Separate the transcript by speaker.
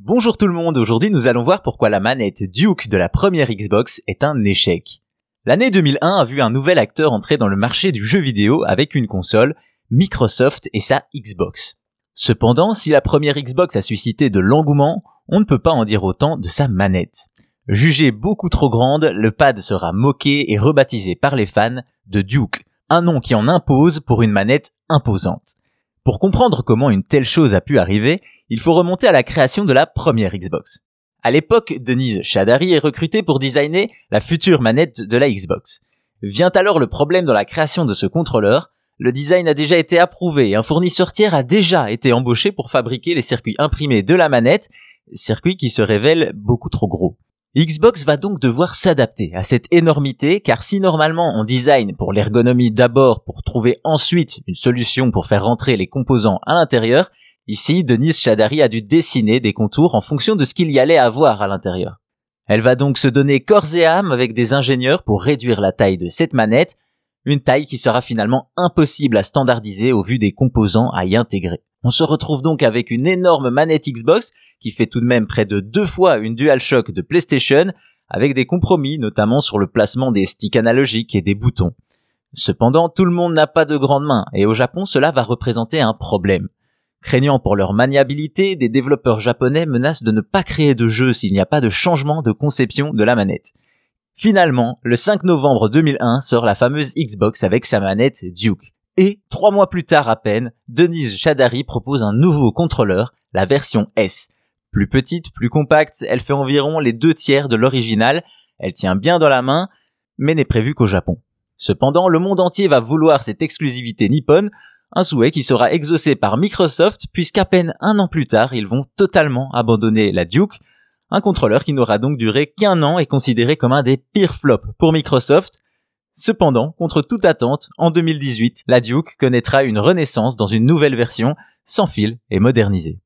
Speaker 1: Bonjour tout le monde, aujourd'hui nous allons voir pourquoi la manette Duke de la première Xbox est un échec. L'année 2001 a vu un nouvel acteur entrer dans le marché du jeu vidéo avec une console, Microsoft et sa Xbox. Cependant, si la première Xbox a suscité de l'engouement, on ne peut pas en dire autant de sa manette. Jugée beaucoup trop grande, le pad sera moqué et rebaptisé par les fans de Duke, un nom qui en impose pour une manette imposante. Pour comprendre comment une telle chose a pu arriver, il faut remonter à la création de la première Xbox. À l'époque, Denise Chadari est recrutée pour designer la future manette de la Xbox. Vient alors le problème dans la création de ce contrôleur. Le design a déjà été approuvé et un fournisseur tiers a déjà été embauché pour fabriquer les circuits imprimés de la manette, circuits qui se révèlent beaucoup trop gros. Xbox va donc devoir s'adapter à cette énormité car si normalement on design pour l'ergonomie d'abord pour trouver ensuite une solution pour faire rentrer les composants à l'intérieur, Ici, Denise Chadari a dû dessiner des contours en fonction de ce qu'il y allait avoir à l'intérieur. Elle va donc se donner corps et âme avec des ingénieurs pour réduire la taille de cette manette, une taille qui sera finalement impossible à standardiser au vu des composants à y intégrer. On se retrouve donc avec une énorme manette Xbox qui fait tout de même près de deux fois une DualShock de PlayStation, avec des compromis notamment sur le placement des sticks analogiques et des boutons. Cependant, tout le monde n'a pas de grandes mains, et au Japon cela va représenter un problème. Craignant pour leur maniabilité, des développeurs japonais menacent de ne pas créer de jeu s'il n'y a pas de changement de conception de la manette. Finalement, le 5 novembre 2001 sort la fameuse Xbox avec sa manette Duke. Et, trois mois plus tard à peine, Denise Chadari propose un nouveau contrôleur, la version S. Plus petite, plus compacte, elle fait environ les deux tiers de l'original, elle tient bien dans la main, mais n'est prévue qu'au Japon. Cependant, le monde entier va vouloir cette exclusivité nippone, un souhait qui sera exaucé par Microsoft puisqu'à peine un an plus tard, ils vont totalement abandonner la Duke, un contrôleur qui n'aura donc duré qu'un an et considéré comme un des pires flops pour Microsoft. Cependant, contre toute attente, en 2018, la Duke connaîtra une renaissance dans une nouvelle version, sans fil et modernisée.